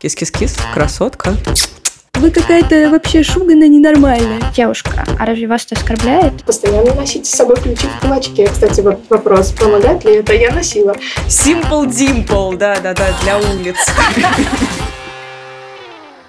Кис-кис-кис, красотка. Вы какая-то вообще шугана ненормальная. Девушка, а разве вас это оскорбляет? Постоянно носите с собой ключи в кулачке. Кстати, вот вопрос, помогает ли это? Я носила. Simple Dimple, да-да-да, для улиц.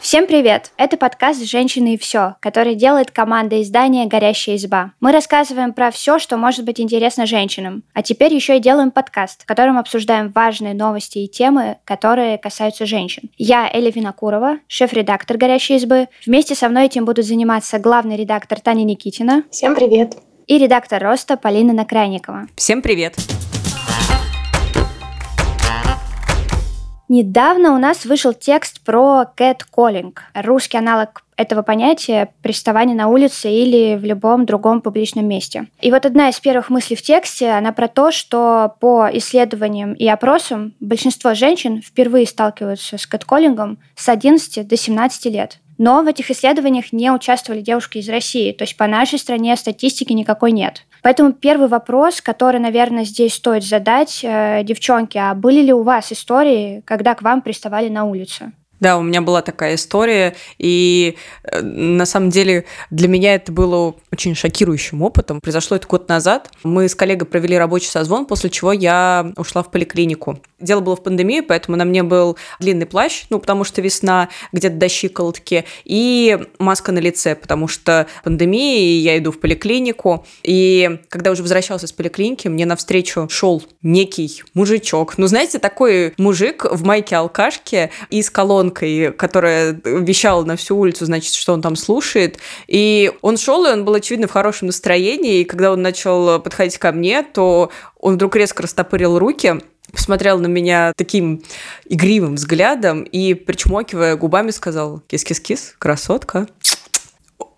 Всем привет! Это подкаст «Женщины и все», который делает команда издания «Горящая изба». Мы рассказываем про все, что может быть интересно женщинам. А теперь еще и делаем подкаст, в котором обсуждаем важные новости и темы, которые касаются женщин. Я Эля Винокурова, шеф-редактор «Горящей избы». Вместе со мной этим будут заниматься главный редактор Таня Никитина. Всем привет! И редактор «Роста» Полина Накрайникова. Всем привет! Недавно у нас вышел текст про catcalling, русский аналог этого понятия приставание на улице или в любом другом публичном месте. И вот одна из первых мыслей в тексте, она про то, что по исследованиям и опросам большинство женщин впервые сталкиваются с кэтколлингом с 11 до 17 лет. Но в этих исследованиях не участвовали девушки из России, то есть по нашей стране статистики никакой нет. Поэтому первый вопрос, который, наверное, здесь стоит задать, э, девчонки, а были ли у вас истории, когда к вам приставали на улице? Да, у меня была такая история, и э, на самом деле для меня это было очень шокирующим опытом. Произошло это год назад. Мы с коллегой провели рабочий созвон, после чего я ушла в поликлинику. Дело было в пандемии, поэтому на мне был длинный плащ, ну, потому что весна, где-то до щиколотки, и маска на лице, потому что пандемия, и я иду в поликлинику. И когда уже возвращался с поликлиники, мне навстречу шел некий мужичок. Ну, знаете, такой мужик в майке алкашки и с колонкой, которая вещала на всю улицу, значит, что он там слушает. И он шел, и он был, очевидно, в хорошем настроении. И когда он начал подходить ко мне, то он вдруг резко растопырил руки, посмотрел на меня таким игривым взглядом и, причмокивая губами, сказал «Кис-кис-кис, красотка».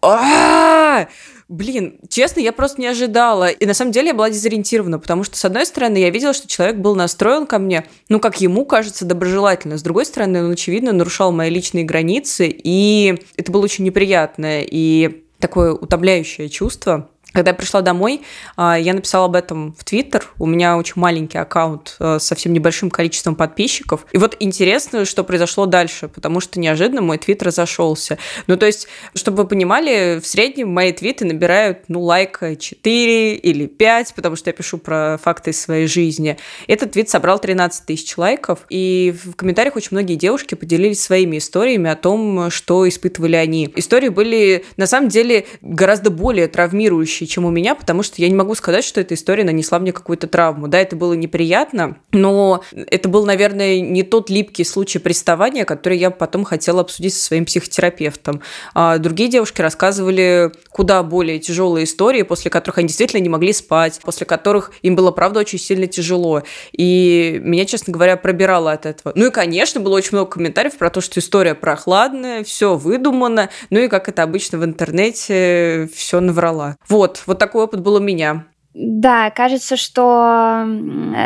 А-а-а! Блин, честно, я просто не ожидала. И на самом деле я была дезориентирована, потому что, с одной стороны, я видела, что человек был настроен ко мне, ну, как ему кажется, доброжелательно. С другой стороны, он, очевидно, нарушал мои личные границы, и это было очень неприятное и такое утомляющее чувство. Когда я пришла домой, а, я написала об этом в Твиттер. У меня очень маленький аккаунт а, с совсем небольшим количеством подписчиков. И вот интересно, что произошло дальше, потому что неожиданно мой твит разошелся. Ну, то есть, чтобы вы понимали, в среднем мои твиты набирают, ну, лайка 4 или 5, потому что я пишу про факты своей жизни. Этот твит собрал 13 тысяч лайков, и в комментариях очень многие девушки поделились своими историями о том, что испытывали они. Истории были, на самом деле, гораздо более травмирующие следующий, чем у меня, потому что я не могу сказать, что эта история нанесла мне какую-то травму. Да, это было неприятно, но это был, наверное, не тот липкий случай приставания, который я потом хотела обсудить со своим психотерапевтом. А другие девушки рассказывали куда более тяжелые истории, после которых они действительно не могли спать, после которых им было, правда, очень сильно тяжело. И меня, честно говоря, пробирало от этого. Ну и, конечно, было очень много комментариев про то, что история прохладная, все выдумано, ну и, как это обычно в интернете, все наврала. Вот, вот, вот такой опыт был у меня. Да, кажется, что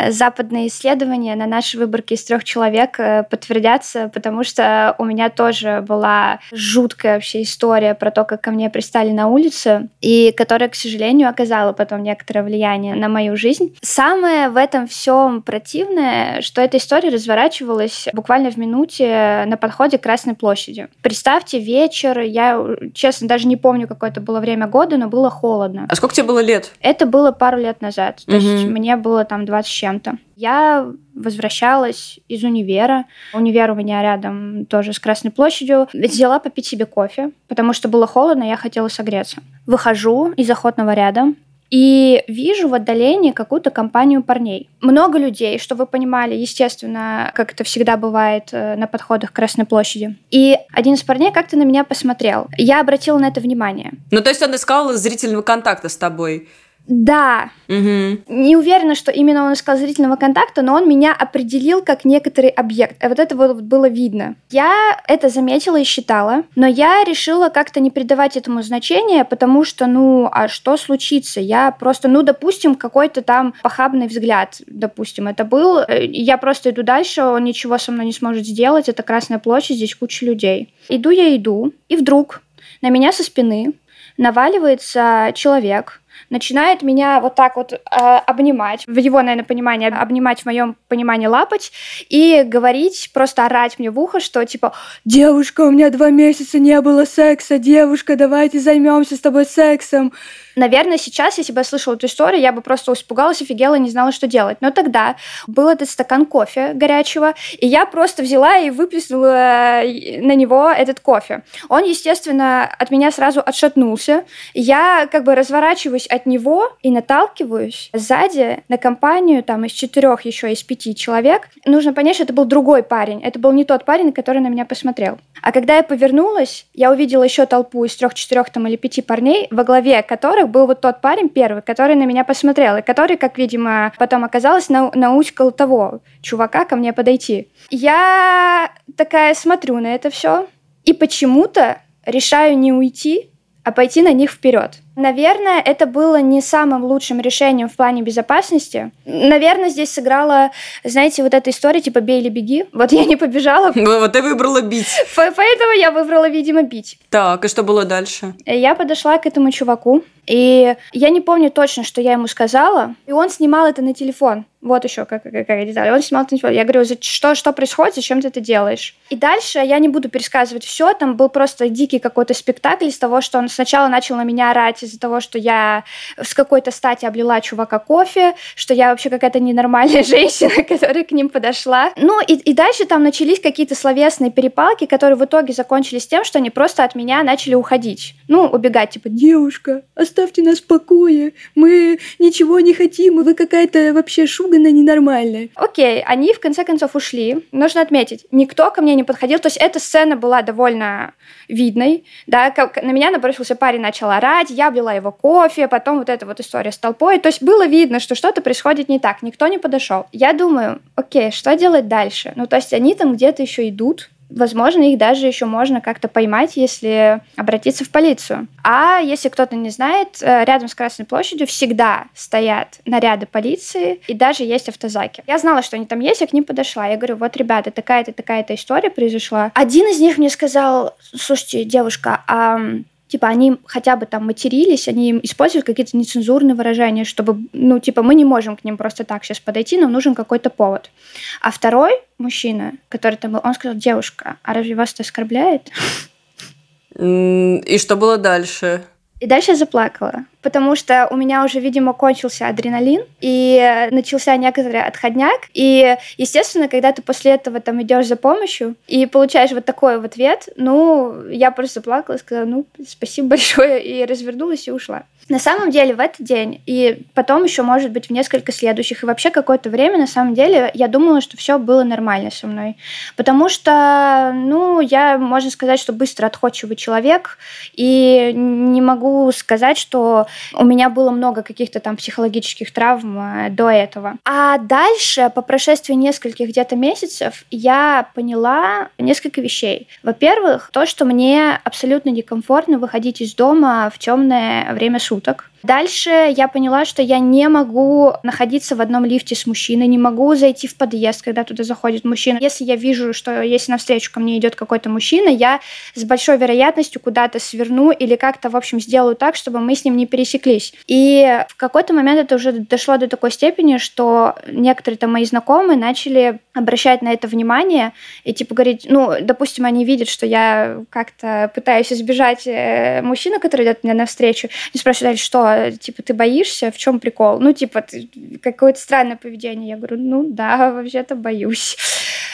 западные исследования на нашей выборке из трех человек э, подтвердятся, потому что у меня тоже была жуткая вообще история про то, как ко мне пристали на улице, и которая, к сожалению, оказала потом некоторое влияние на мою жизнь. Самое в этом всем противное, что эта история разворачивалась буквально в минуте на подходе к Красной площади. Представьте, вечер, я, честно, даже не помню, какое это было время года, но было холодно. А сколько тебе было лет? Это было пару лет назад. То угу. есть мне было там 20 с чем-то. Я возвращалась из универа. Универ у меня рядом тоже с Красной площадью. Взяла попить себе кофе, потому что было холодно, я хотела согреться. Выхожу из охотного ряда, и вижу в отдалении какую-то компанию парней. Много людей, что вы понимали, естественно, как это всегда бывает э, на подходах к Красной площади. И один из парней как-то на меня посмотрел. Я обратила на это внимание. Ну, то есть он искал зрительного контакта с тобой? Да. Угу. Не уверена, что именно он искал зрительного контакта, но он меня определил как некоторый объект. Вот это вот было видно. Я это заметила и считала, но я решила как-то не придавать этому значения, потому что, ну, а что случится? Я просто, ну, допустим, какой-то там похабный взгляд, допустим, это был. Я просто иду дальше, он ничего со мной не сможет сделать. Это Красная площадь, здесь куча людей. Иду я иду, и вдруг на меня со спины наваливается человек – начинает меня вот так вот э, обнимать, в его, наверное, понимании, обнимать в моем понимании лапать и говорить, просто орать мне в ухо, что типа, девушка, у меня два месяца не было секса, девушка, давайте займемся с тобой сексом. Наверное, сейчас, если бы я слышала эту историю, я бы просто испугалась, офигела и не знала, что делать. Но тогда был этот стакан кофе горячего, и я просто взяла и выплеснула э, на него этот кофе. Он, естественно, от меня сразу отшатнулся. Я как бы разворачиваюсь от него и наталкиваюсь сзади на компанию там из четырех еще из пяти человек. Нужно понять, что это был другой парень. Это был не тот парень, который на меня посмотрел. А когда я повернулась, я увидела еще толпу из трех-четырех там или пяти парней, во главе которых которых был вот тот парень первый, который на меня посмотрел, и который, как, видимо, потом оказалось, нау научкал того чувака ко мне подойти. Я такая смотрю на это все, и почему-то решаю не уйти, а пойти на них вперед. Наверное, это было не самым лучшим решением в плане безопасности. Наверное, здесь сыграла, знаете, вот эта история типа «бей или беги». Вот я не побежала. Вот ты выбрала бить. Поэтому я выбрала, видимо, бить. Так, и что было дальше? Я подошла к этому чуваку, и я не помню точно, что я ему сказала. И он снимал это на телефон. Вот еще какая, какая деталь. Он снимал это на телефон. Я говорю, что, что происходит, зачем ты это делаешь? И дальше я не буду пересказывать все. Там был просто дикий какой-то спектакль из того, что он сначала начал на меня орать из-за того, что я с какой-то стати облила чувака кофе, что я вообще какая-то ненормальная женщина, которая к ним подошла. Ну и, и дальше там начались какие-то словесные перепалки, которые в итоге закончились тем, что они просто от меня начали уходить. Ну, убегать, типа, девушка, оставьте нас в покое, мы ничего не хотим, вы какая-то вообще шуганная ненормальная. Окей, они в конце концов ушли. Нужно отметить, никто ко мне не подходил, то есть эта сцена была довольно видной, да, как на меня набросился парень, начал орать, я облила его кофе, потом вот эта вот история с толпой, то есть было видно, что что-то происходит не так, никто не подошел. Я думаю, окей, что делать дальше? Ну, то есть они там где-то еще идут, Возможно, их даже еще можно как-то поймать, если обратиться в полицию. А если кто-то не знает, э, рядом с Красной площадью всегда стоят наряды полиции и даже есть автозаки. Я знала, что они там есть, я к ним подошла. Я говорю, вот, ребята, такая-то, такая-то история произошла. Один из них мне сказал, слушайте, девушка, а типа, они хотя бы там матерились, они используют какие-то нецензурные выражения, чтобы, ну, типа, мы не можем к ним просто так сейчас подойти, нам нужен какой-то повод. А второй мужчина, который там был, он сказал, девушка, а разве вас это оскорбляет? И что было дальше? И дальше я заплакала, потому что у меня уже, видимо, кончился адреналин, и начался некоторый отходняк. И, естественно, когда ты после этого там идешь за помощью и получаешь вот такой вот ответ, ну, я просто заплакала, сказала, ну, спасибо большое, и развернулась и ушла. На самом деле в этот день и потом еще, может быть, в несколько следующих и вообще какое-то время, на самом деле, я думала, что все было нормально со мной. Потому что, ну, я, можно сказать, что быстро отходчивый человек, и не могу сказать, что у меня было много каких-то там психологических травм э, до этого. А дальше, по прошествии нескольких где-то месяцев, я поняла несколько вещей. Во-первых, то, что мне абсолютно некомфортно выходить из дома в темное время суток суток. Дальше я поняла, что я не могу находиться в одном лифте с мужчиной, не могу зайти в подъезд, когда туда заходит мужчина. Если я вижу, что если навстречу ко мне идет какой-то мужчина, я с большой вероятностью куда-то сверну или как-то, в общем, сделаю так, чтобы мы с ним не пересеклись. И в какой-то момент это уже дошло до такой степени, что некоторые там мои знакомые начали обращать на это внимание и типа говорить, ну, допустим, они видят, что я как-то пытаюсь избежать э, мужчины, который идет мне навстречу, и спрашивают, что типа, ты боишься, в чем прикол? Ну, типа, какое-то странное поведение. Я говорю, ну да, вообще-то боюсь.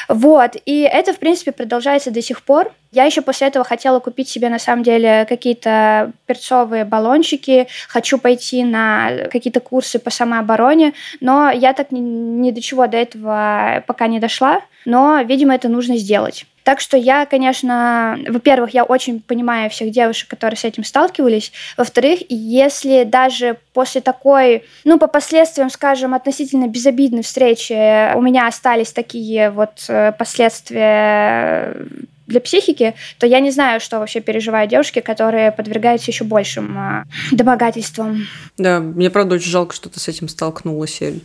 Вот, и это, в принципе, продолжается до сих пор. Я еще после этого хотела купить себе, на самом деле, какие-то перцовые баллончики, хочу пойти на какие-то курсы по самообороне, но я так ни, ни до чего до этого пока не дошла, но, видимо, это нужно сделать. Так что я, конечно, во-первых, я очень понимаю всех девушек, которые с этим сталкивались. Во-вторых, если даже после такой, ну, по последствиям, скажем, относительно безобидной встречи у меня остались такие вот э, последствия для психики, то я не знаю, что вообще переживают девушки, которые подвергаются еще большим э, домогательствам. Да, мне правда очень жалко, что ты с этим столкнулась, Эль.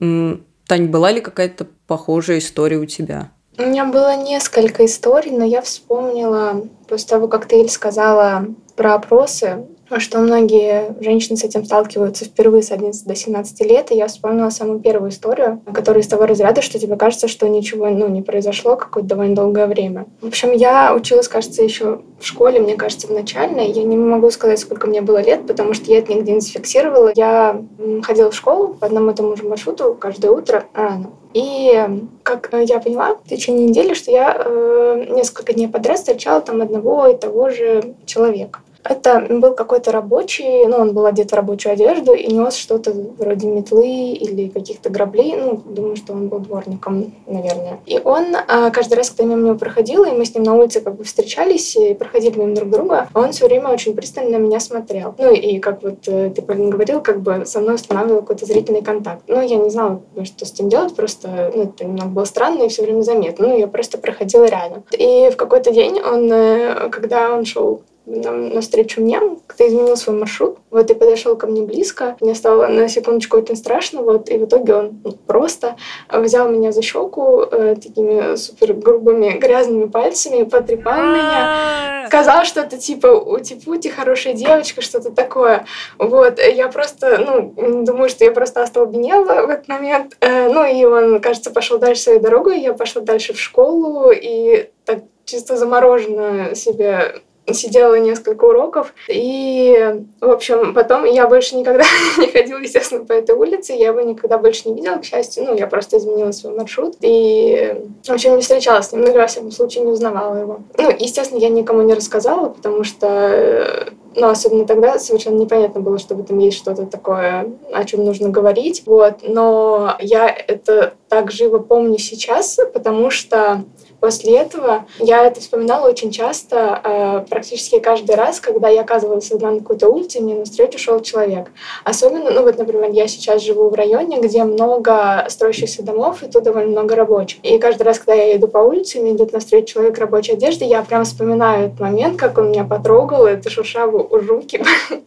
Тань, была ли какая-то похожая история у тебя? У меня было несколько историй, но я вспомнила после того, как ты, Эль, сказала про опросы, что многие женщины с этим сталкиваются впервые с 11 до 17 лет, и я вспомнила самую первую историю, которая из того разряда, что тебе кажется, что ничего ну, не произошло какое-то довольно долгое время. В общем, я училась, кажется, еще в школе, мне кажется, в начальной. Я не могу сказать, сколько мне было лет, потому что я это нигде не зафиксировала. Я ходила в школу по одному и тому же маршруту каждое утро рано. И как я поняла в течение недели, что я э, несколько дней подряд встречала там одного и того же человека. Это был какой-то рабочий, ну, он был одет в рабочую одежду и нес что-то вроде метлы или каких-то граблей. Ну, думаю, что он был дворником, наверное. И он а, каждый раз, когда мимо него проходила, и мы с ним на улице как бы встречались и проходили мимо друг друга, он все время очень пристально на меня смотрел. Ну, и как вот э, ты, Полин, говорил, как бы со мной устанавливал какой-то зрительный контакт. Ну, я не знала, что с этим делать, просто, ну, это немного было странно и все время заметно. Ну, я просто проходила рядом. И в какой-то день он, э, когда он шел нам навстречу мне, кто изменил свой маршрут. Вот и подошел ко мне близко. Мне стало на секундочку очень страшно. Вот, и в итоге он просто взял меня за щеку э, такими супер грубыми грязными пальцами, потрепал меня, сказал что-то типа «Ути-пути, хорошая девочка», что-то такое. Вот, я просто, ну, думаю, что я просто остолбенела в этот момент. Э, ну, и он, кажется, пошел дальше своей дорогой. Я пошла дальше в школу, и так чисто замороженно себе сидела несколько уроков. И, в общем, потом я больше никогда не ходила, естественно, по этой улице. Я его никогда больше не видела, к счастью. Ну, я просто изменила свой маршрут. И, в общем, не встречалась с ним. Ну, во всяком случае, не узнавала его. Ну, естественно, я никому не рассказала, потому что ну, особенно тогда совершенно непонятно было, что в этом есть что-то такое, о чем нужно говорить. Вот. Но я это так живо помню сейчас, потому что После этого я это вспоминала очень часто, э, практически каждый раз, когда я оказывалась на какой-то улице, мне навстречу шел человек. Особенно, ну вот, например, я сейчас живу в районе, где много строящихся домов, и тут довольно много рабочих. И каждый раз, когда я иду по улице, мне идет навстречу человек в рабочей одежде, я прям вспоминаю этот момент, как он меня потрогал, это шуршаву у жуки.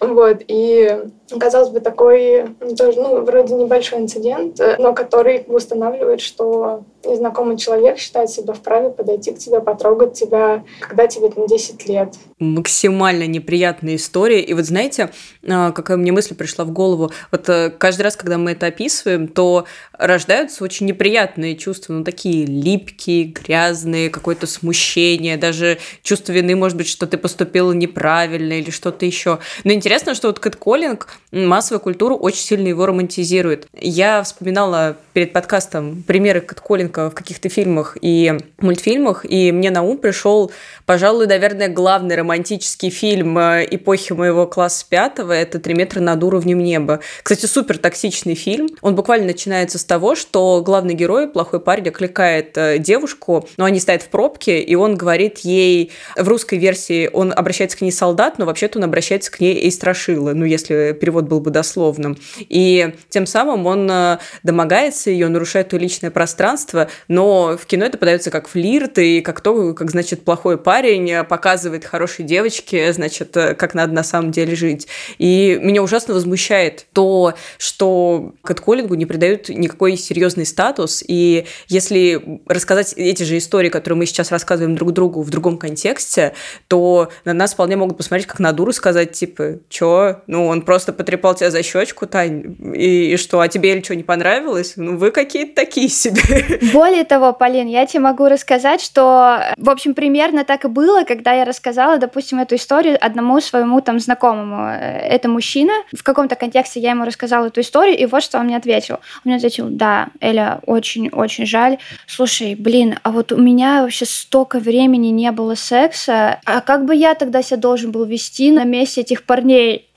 Вот, и казалось бы, такой тоже, ну, вроде небольшой инцидент, но который устанавливает, что незнакомый человек считает себя вправе подойти к тебе, потрогать тебя, когда тебе там 10 лет. Максимально неприятная история. И вот знаете, а, какая мне мысль пришла в голову? Вот э, каждый раз, когда мы это описываем, то рождаются очень неприятные чувства, ну, такие липкие, грязные, какое-то смущение, даже чувство вины, может быть, что ты поступила неправильно или что-то еще. Но интересно, что вот кэтколлинг, массовая культура очень сильно его романтизирует. Я вспоминала перед подкастом примеры кэтколлинга в каких-то фильмах и мультфильмах, и мне на ум пришел, пожалуй, наверное, главный романтический фильм э, эпохи моего класса пятого, это «Три метра над уровнем неба». Кстати, супер токсичный фильм. Он буквально начинается с того, что главный герой, плохой парень, окликает э, девушку, но они стоят в пробке, и он говорит ей, в русской версии он обращается к ней солдат, но вообще-то он обращается к ней и страшила, ну, если перевод был бы дословным. И тем самым он э, домогается ее, нарушает ее личное пространство, но в кино это подается как флирт, и как то, как, значит, плохой парень показывает хорошей девочке, значит, э, как надо на самом деле жить. И меня ужасно возмущает то, что кэтколлингу не придают никакого такой серьезный статус, и если рассказать эти же истории, которые мы сейчас рассказываем друг другу в другом контексте, то на нас вполне могут посмотреть как на дуру, сказать, типа, чё, ну, он просто потрепал тебя за щечку, Тань, и, и что, а тебе или что, не понравилось? Ну, вы какие-то такие себе. Более того, Полин, я тебе могу рассказать, что, в общем, примерно так и было, когда я рассказала, допустим, эту историю одному своему там знакомому. Это мужчина. В каком-то контексте я ему рассказала эту историю, и вот что он мне ответил. Он мне ответил, да, Эля, очень-очень жаль. Слушай, блин, а вот у меня вообще столько времени не было секса, а как бы я тогда себя должен был вести на месте этих парней?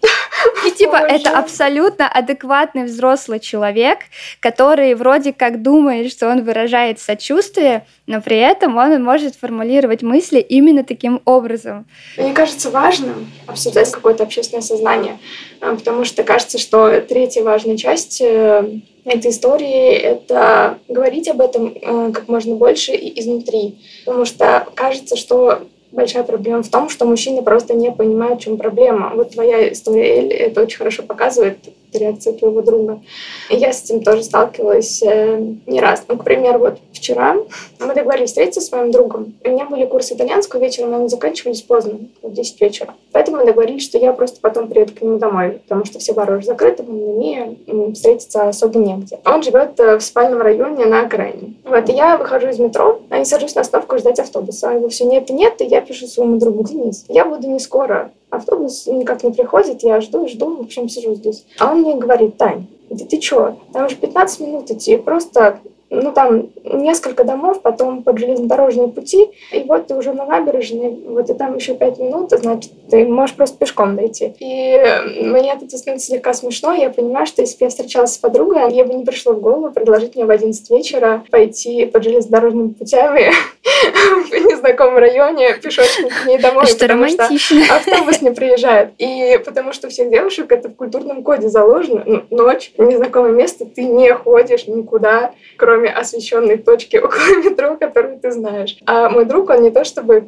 И типа Боже. это абсолютно адекватный взрослый человек, который вроде как думает, что он выражает сочувствие, но при этом он может формулировать мысли именно таким образом. Мне кажется важным обсуждать какое-то общественное сознание, э, потому что кажется, что третья важная часть э, этой истории — это говорить об этом э, как можно больше и изнутри. Потому что кажется, что большая проблема в том, что мужчины просто не понимают, в чем проблема. Вот твоя история, Эль, это очень хорошо показывает реакцию твоего друга. Я с этим тоже сталкивалась э, не раз. Ну, к примеру, вот вчера. Мы договорились встретиться с моим другом. У меня были курсы итальянского вечером, они заканчивались поздно, в 10 вечера. Поэтому мы договорились, что я просто потом приеду к нему домой, потому что все бары уже закрыты, в Мане встретиться особо негде. Он живет э, в спальном районе на окраине. Вот, и я выхожу из метро, а не сажусь на остановку ждать автобуса. А его все нет и нет, и я пишу своему другу, Денис, я буду не скоро. Автобус никак не приходит, я жду, жду, в общем, сижу здесь. А он мне говорит, Тань, да ты чё, там уже 15 минут идти, просто ну, там несколько домов, потом под железнодорожные пути, и вот ты уже на набережной, вот и там еще пять минут, значит, ты можешь просто пешком дойти. И мне это становится слегка смешно, я понимаю, что если бы я встречалась с подругой, ей бы не пришло в голову предложить мне в 11 вечера пойти под железнодорожными путями в незнакомом районе пешочком к ней домой, что потому романтично. что автобус не приезжает. И потому что всех девушек это в культурном коде заложено. Ну, ночь, в незнакомое место, ты не ходишь никуда, кроме освещенной точки около метро, которую ты знаешь. А мой друг, он не то чтобы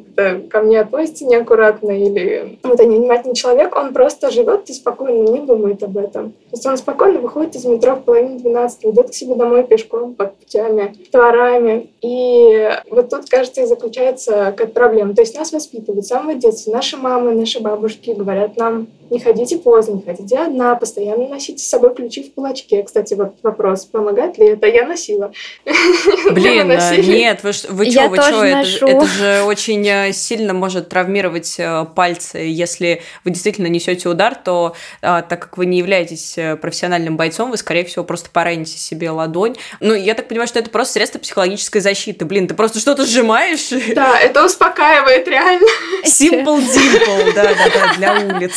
ко мне относится неаккуратно или вот не внимательный человек, он просто живет и спокойно не думает об этом. То есть он спокойно выходит из метро в половине двенадцатого, идет к себе домой пешком, под путями, дворами. И вот тут, кажется, и заключается как проблема. То есть нас воспитывают с самого детства. Наши мамы, наши бабушки говорят нам, не ходите поздно, не ходите одна, постоянно носите с собой ключи в кулачке. Кстати, вот вопрос, помогает ли это? Я носила. Блин, нет, вы, вы что, вы что, это, это же очень э, сильно может травмировать э, пальцы. Если вы действительно несете удар, то а, так как вы не являетесь э, профессиональным бойцом, вы, скорее всего, просто пораните себе ладонь. Ну, я так понимаю, что это просто средство психологической защиты. Блин, ты просто что-то сжимаешь. Да, это успокаивает реально. Simple dimple, да-да-да, для улиц.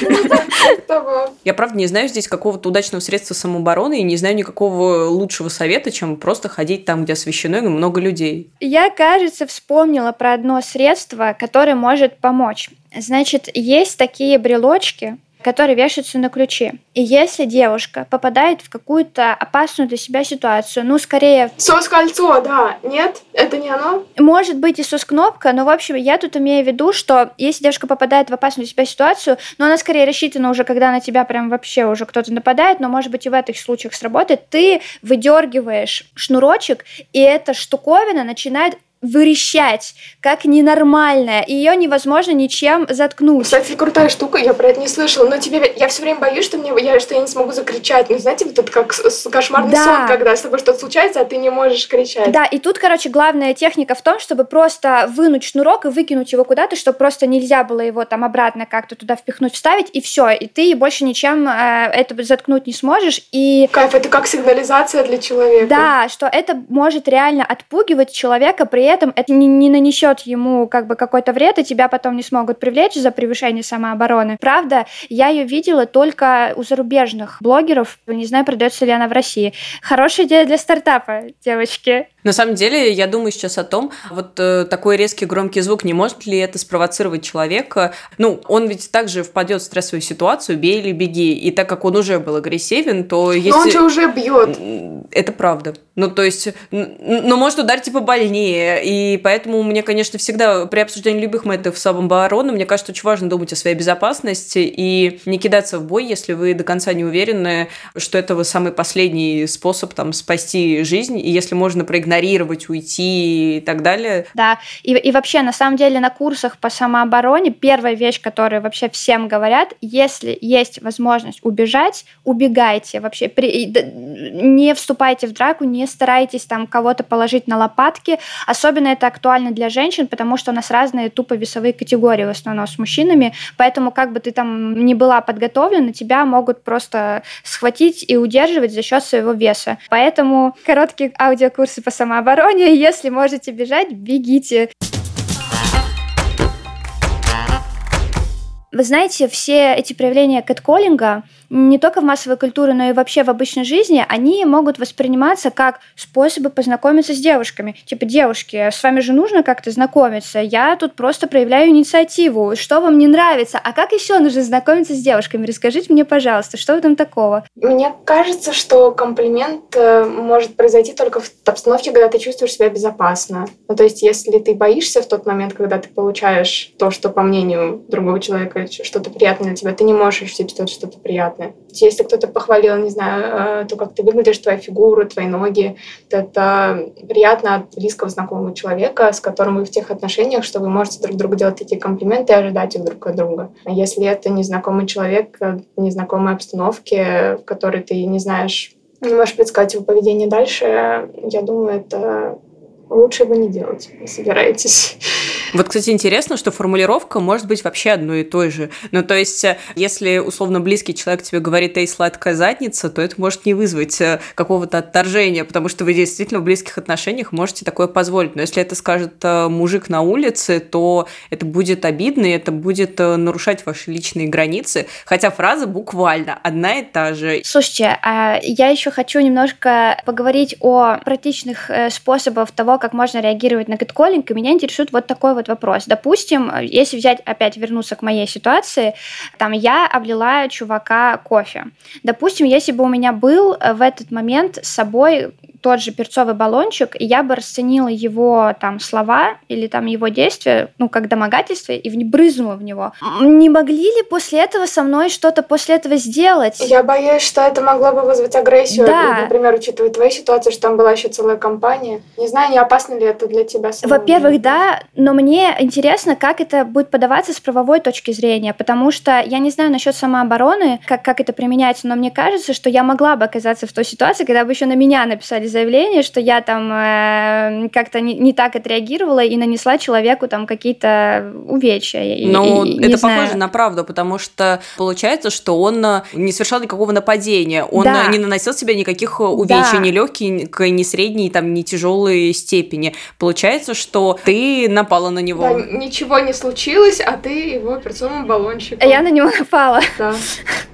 Я, правда, не знаю здесь какого-то удачного средства самообороны и не знаю никакого лучшего совета, чем просто ходить там, где освещено и много людей. Я, кажется, вспомнила про одно средство, которое может помочь. Значит, есть такие брелочки, которые вешаются на ключи. И если девушка попадает в какую-то опасную для себя ситуацию, ну, скорее, Сос-кольцо, да. Нет? Это не оно? может быть и сос-кнопка, но, в общем, я тут имею в виду, что если девушка попадает в опасную для себя ситуацию, но она скорее рассчитана уже, когда на тебя прям вообще уже кто-то нападает, но, может быть, и в этих случаях сработает, ты выдергиваешь шнурочек, и эта штуковина начинает вырещать, как ненормальная, и ее невозможно ничем заткнуть. Кстати, крутая штука, я про это не слышала, но тебе, я все время боюсь, что, мне, я, что я не смогу закричать. Ну, знаете, вот это как кошмарный Да. сон, когда с тобой что-то случается, а ты не можешь кричать. Да, и тут, короче, главная техника в том, чтобы просто вынуть шнурок и выкинуть его куда-то, чтобы просто нельзя было его там обратно как-то туда впихнуть, вставить, и все, и ты больше ничем э, это заткнуть не сможешь, и Кайф, это как сигнализация для человека. да, что это может реально отпугивать человека, при этом это не, не нанесет ему как бы какой-то вред, и тебя потом не смогут привлечь за превышение самообороны. Правда, я ее видела только у зарубежных блогеров, не знаю, продается ли она в России. Хорошая идея для стартапа, девочки. На самом деле, я думаю сейчас о том, вот э, такой резкий громкий звук, не может ли это спровоцировать человека? Ну, он ведь также впадет в стрессовую ситуацию, бей или беги. И так как он уже был агрессивен, то если... Но он же уже бьет. Это правда. Ну, то есть, н- но может ударить типа больнее. И поэтому мне, конечно, всегда при обсуждении любых методов самообороны, мне кажется, очень важно думать о своей безопасности и не кидаться в бой, если вы до конца не уверены, что это самый последний способ там спасти жизнь. И если можно проигнорировать, уйти и так далее. Да, и, и вообще, на самом деле, на курсах по самообороне первая вещь, которую вообще всем говорят, если есть возможность убежать, убегайте вообще. При- не вступайте в драку, не старайтесь там кого-то положить на лопатки. Особенно это актуально для женщин, потому что у нас разные тупо весовые категории в основном с мужчинами, поэтому как бы ты там не была подготовлена, тебя могут просто схватить и удерживать за счет своего веса. Поэтому короткие аудиокурсы по самообороне, если можете бежать, бегите. Вы знаете, все эти проявления кэтколлинга не только в массовой культуре, но и вообще в обычной жизни, они могут восприниматься как способы познакомиться с девушками. Типа, девушки, с вами же нужно как-то знакомиться, я тут просто проявляю инициативу, что вам не нравится, а как еще нужно знакомиться с девушками? Расскажите мне, пожалуйста, что в этом такого? Мне кажется, что комплимент э, может произойти только в обстановке, когда ты чувствуешь себя безопасно. Ну, то есть, если ты боишься в тот момент, когда ты получаешь то, что, по мнению другого человека, что-то приятное для тебя, ты не можешь ощутить что-то что-то приятное. Приятно. Если кто-то похвалил, не знаю, э, то, как ты выглядишь, твоя фигура, твои ноги, то это приятно от близкого знакомого человека, с которым вы в тех отношениях, что вы можете друг другу делать такие комплименты и ожидать их друг от друга. А если это незнакомый человек, в незнакомой обстановке, в которой ты не знаешь, не можешь предсказать его поведение дальше, я думаю, это лучше бы не делать, не собираетесь. Вот, кстати, интересно, что формулировка может быть вообще одной и той же. Ну, то есть, э, если условно близкий человек тебе говорит «эй, сладкая задница», то это может не вызвать э, какого-то отторжения, потому что вы действительно в близких отношениях можете такое позволить. Но если это скажет э, мужик на улице, то это будет обидно, и это будет нарушать ваши личные границы, хотя фраза буквально одна и та же. Слушайте, а я еще хочу немножко поговорить о практичных способах того, как можно реагировать на кэтколлинг, и меня интересует вот такой вот вопрос. Допустим, если взять, опять вернуться к моей ситуации, там я облила чувака кофе. Допустим, если бы у меня был в этот момент с собой тот же перцовый баллончик, и я бы расценила его там слова или там его действия, ну, как домогательство, и в брызнула в него. Не могли ли после этого со мной что-то после этого сделать? Я боюсь, что это могло бы вызвать агрессию. Да. Например, учитывая твою ситуацию, что там была еще целая компания. Не знаю, не опасно ли это для тебя Во-первых, да, но мне интересно, как это будет подаваться с правовой точки зрения, потому что я не знаю насчет самообороны, как, как это применяется, но мне кажется, что я могла бы оказаться в той ситуации, когда бы еще на меня написали заявление, что я там э, как-то не, не так отреагировала и нанесла человеку там какие-то увечья. Ну, это знаю. похоже на правду, потому что получается, что он э, не совершал никакого нападения, он да. не наносил себе никаких увечий, да. ни легкие, ни средней, там, ни тяжелой степени. Получается, что ты напала на него. Да, ничего не случилось, а ты его перцовым баллончиком. Я на него напала. Да.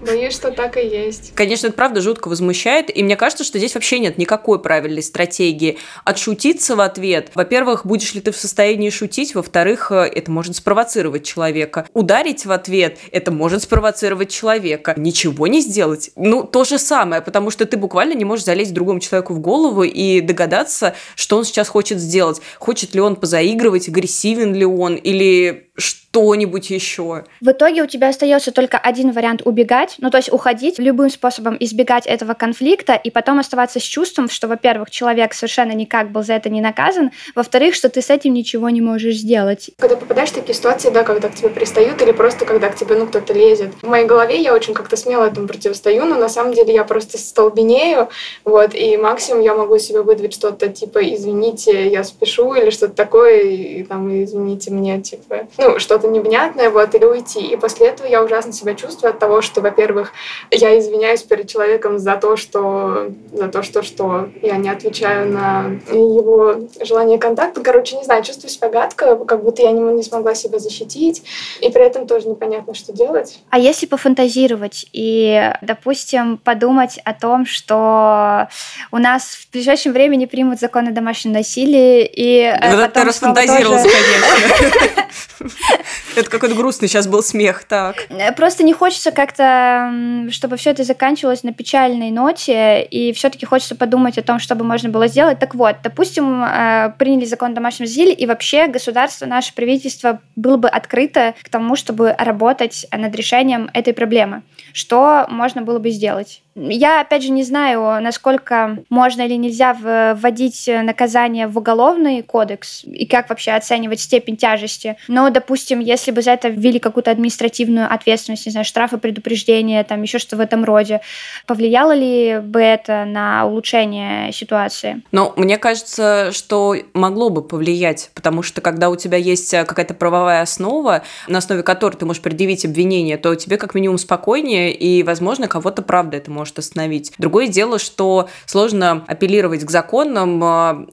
Боюсь, что так и есть. Конечно, это правда жутко возмущает, и мне кажется, что здесь вообще нет никакой правильной стратегии. Отшутиться в ответ. Во-первых, будешь ли ты в состоянии шутить? Во-вторых, э, это может спровоцировать человека. Ударить в ответ – это может спровоцировать человека. Ничего не сделать? Ну, то же самое, потому что ты буквально не можешь залезть другому человеку в голову и догадаться, что он сейчас хочет сделать. Хочет ли он позаигрывать, агрессивен ли он, или что-нибудь еще. В итоге у тебя остается только один вариант убегать, ну то есть уходить любым способом, избегать этого конфликта и потом оставаться с чувством, что, во-первых, человек совершенно никак был за это не наказан, во-вторых, что ты с этим ничего не можешь сделать. Когда попадаешь в такие ситуации, да, когда к тебе пристают или просто когда к тебе, ну, кто-то лезет. В моей голове я очень как-то смело этому противостою, но на самом деле я просто столбенею, вот, и максимум я могу себе выдавить что-то типа «извините, я спешу» или что-то такое, и там «извините мне», типа, ну, что что-то невнятное, вот, или уйти. И после этого я ужасно себя чувствую от того, что, во-первых, я извиняюсь перед человеком за то, что, за то, что, что я не отвечаю на его желание контакта. Короче, не знаю, чувствую себя гадко, как будто я не, не смогла себя защитить, и при этом тоже непонятно, что делать. А если пофантазировать и, допустим, подумать о том, что у нас в ближайшем времени примут закон о домашнем насилии, и э, вот потом ты расфантазировался, тоже... конечно. Это какой-то грустный сейчас был смех, так. Э, просто не хочется как-то, чтобы все это заканчивалось на печальной ноте, и все-таки хочется подумать о том, что бы можно было сделать. Так вот, допустим, э, приняли закон о домашнем насилии, и вообще государство, наше правительство было бы открыто к тому, чтобы работать над решением этой проблемы. Что можно было бы сделать? Я, опять же, не знаю, насколько можно или нельзя вводить наказание в уголовный кодекс и как вообще оценивать степень тяжести. Но, допустим, если бы за это ввели какую-то административную ответственность, не знаю, штрафы, предупреждения, там еще что-то в этом роде, повлияло ли бы это на улучшение ситуации? Ну, мне кажется, что могло бы повлиять, потому что когда у тебя есть какая-то правовая основа, на основе которой ты можешь предъявить обвинение, то тебе как минимум спокойнее, и, возможно, кого-то правда это может остановить. Другое дело, что сложно апеллировать к законам а,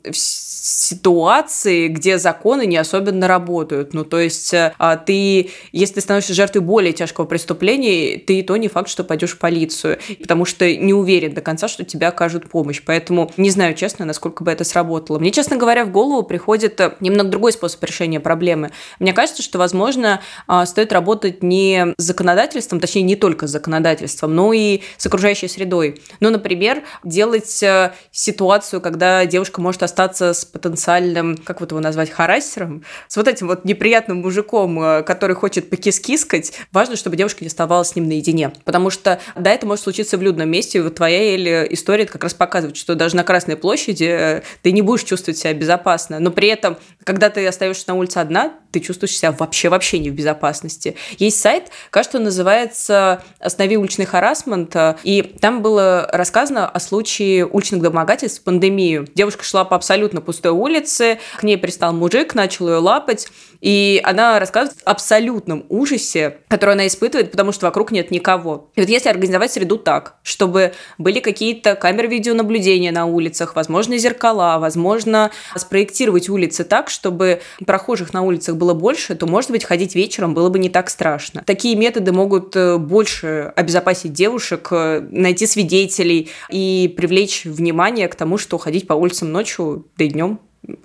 ситуации, где законы не особенно работают. Ну, то есть а, ты, если ты становишься жертвой более тяжкого преступления, ты и то не факт, что пойдешь в полицию, потому что не уверен до конца, что тебе окажут помощь. Поэтому не знаю, честно, насколько бы это сработало. Мне, честно говоря, в голову приходит э, немного другой способ решения проблемы. Мне кажется, что, возможно, а, стоит работать не с законодательством, точнее, не только с законодательством, но и с окружающей средой. Ну, например, делать э, ситуацию, когда девушка может остаться с потенциальным, как вот его назвать, харастером, с вот этим вот неприятным мужиком, э, который хочет покискискать, важно, чтобы девушка не оставалась с ним наедине. Потому что, да, это может случиться в людном месте. Вот твоя или история как раз показывает, что даже на Красной площади э, ты не будешь чувствовать себя безопасно. Но при этом, когда ты остаешься на улице одна, ты чувствуешь себя вообще-вообще не в безопасности. Есть сайт, кажется, называется «Останови уличный харасмент», и там было рассказано о случае уличных домогательств в пандемию. Девушка шла по абсолютно пустой улице, к ней пристал мужик, начал ее лапать, и она рассказывает в абсолютном ужасе, который она испытывает, потому что вокруг нет никого. И вот если организовать среду так, чтобы были какие-то камеры видеонаблюдения на улицах, возможно, зеркала, возможно, спроектировать улицы так, чтобы прохожих на улицах было больше, то, может быть, ходить вечером было бы не так страшно. Такие методы могут э, больше обезопасить девушек, э, найти свидетелей и привлечь внимание к тому, что ходить по улицам ночью, да и днем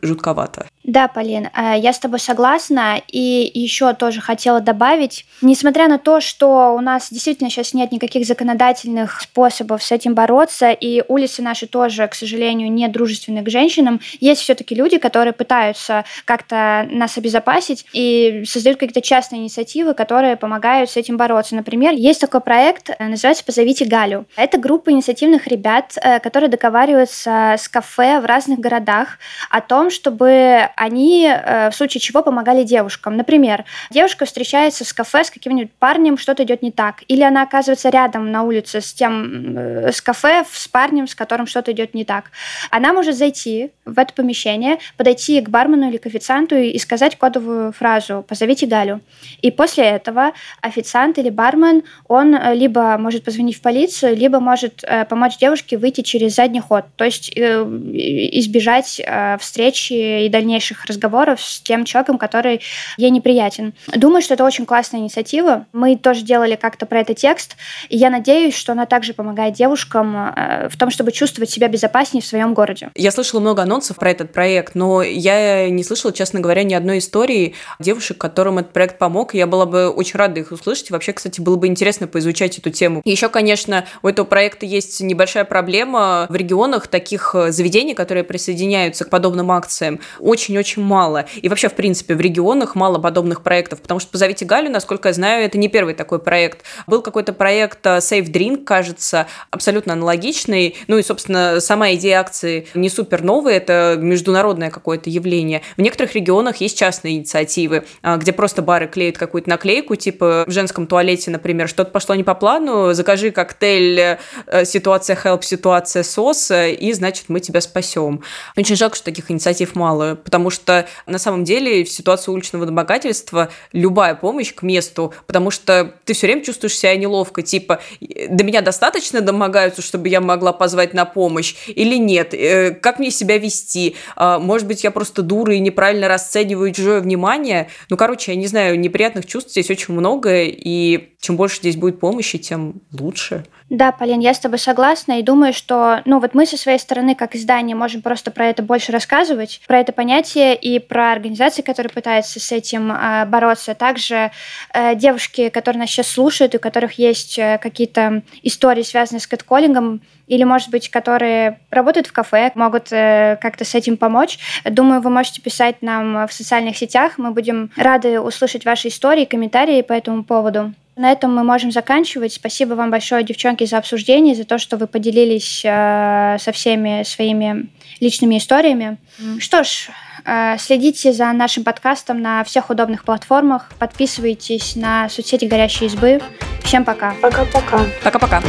жутковато. Да, Полин, э, я с тобой согласна. И еще тоже хотела добавить, несмотря на то, что у нас действительно сейчас нет никаких законодательных способов с этим бороться, и улицы наши тоже, к сожалению, не дружественны к женщинам, есть все-таки люди, которые пытаются как-то нас обезопасить и создают какие-то частные инициативы, которые помогают с этим бороться. Например, есть такой проект, э, называется «Позовите Галю». Это группа инициативных ребят, э, которые договариваются с кафе в разных городах о том, чтобы они э, в случае чего помогали девушкам. Например, девушка встречается с кафе с каким-нибудь парнем, что-то идет не так. Или она оказывается рядом на улице с тем, э, с кафе, с парнем, с которым что-то идет не так. Она может зайти в это помещение, подойти к бармену или к официанту и сказать кодовую фразу «позовите Галю». И после этого официант или бармен, он э, либо может позвонить в полицию, либо может помочь девушке выйти через задний ход, то есть избежать встречи и дальнейшей дальнейших разговоров с тем человеком, который ей неприятен. Думаю, что это очень классная инициатива. Мы тоже делали как-то про это текст, и я надеюсь, что она также помогает девушкам э, в том, чтобы чувствовать себя безопаснее в своем городе. Я слышала много анонсов про этот проект, но я не слышала, честно говоря, ни одной истории девушек, которым этот проект помог. Я была бы очень рада их услышать. Вообще, кстати, было бы интересно поизучать эту тему. Еще, конечно, у этого проекта есть небольшая проблема. В регионах таких э, заведений, которые присоединяются к подобным акциям, очень очень мало. И вообще, в принципе, в регионах мало подобных проектов, потому что «Позовите Галю», насколько я знаю, это не первый такой проект. Был какой-то проект э, Safe Drink, кажется, абсолютно аналогичный. Ну и, собственно, сама идея акции не супер новая, это международное какое-то явление. В некоторых регионах есть частные инициативы, а, где просто бары клеят какую-то наклейку, типа в женском туалете, например, что-то пошло не по плану, закажи коктейль э, «Ситуация help», «Ситуация сос», и, значит, мы тебя спасем. Очень жалко, что таких инициатив мало, потому что на самом деле в ситуации уличного домогательства любая помощь к месту, потому что ты все время чувствуешь себя неловко, типа, до меня достаточно домогаются, чтобы я могла позвать на помощь или нет, э, как мне себя вести, а, может быть, я просто дура и неправильно расцениваю чужое внимание, ну, короче, я не знаю, неприятных чувств здесь очень много, и чем больше здесь будет помощи, тем лучше. Да, Полин, я с тобой согласна и думаю, что, ну, вот мы со своей стороны, как издание, можем просто про это больше рассказывать, про это понятие и про организации, которые пытаются с этим э, бороться. Также э, девушки, которые нас сейчас слушают, у которых есть э, какие-то истории, связанные с кэтколлингом, или, может быть, которые работают в кафе, могут э, как-то с этим помочь. Думаю, вы можете писать нам в социальных сетях. Мы будем рады услышать ваши истории, комментарии по этому поводу. На этом мы можем заканчивать. Спасибо вам большое, девчонки, за обсуждение, за то, что вы поделились э, со всеми своими личными историями. Что ж, э, следите за нашим подкастом на всех удобных платформах, подписывайтесь на соцсети «Горящие избы». Всем пока. Пока-пока. Пока-пока.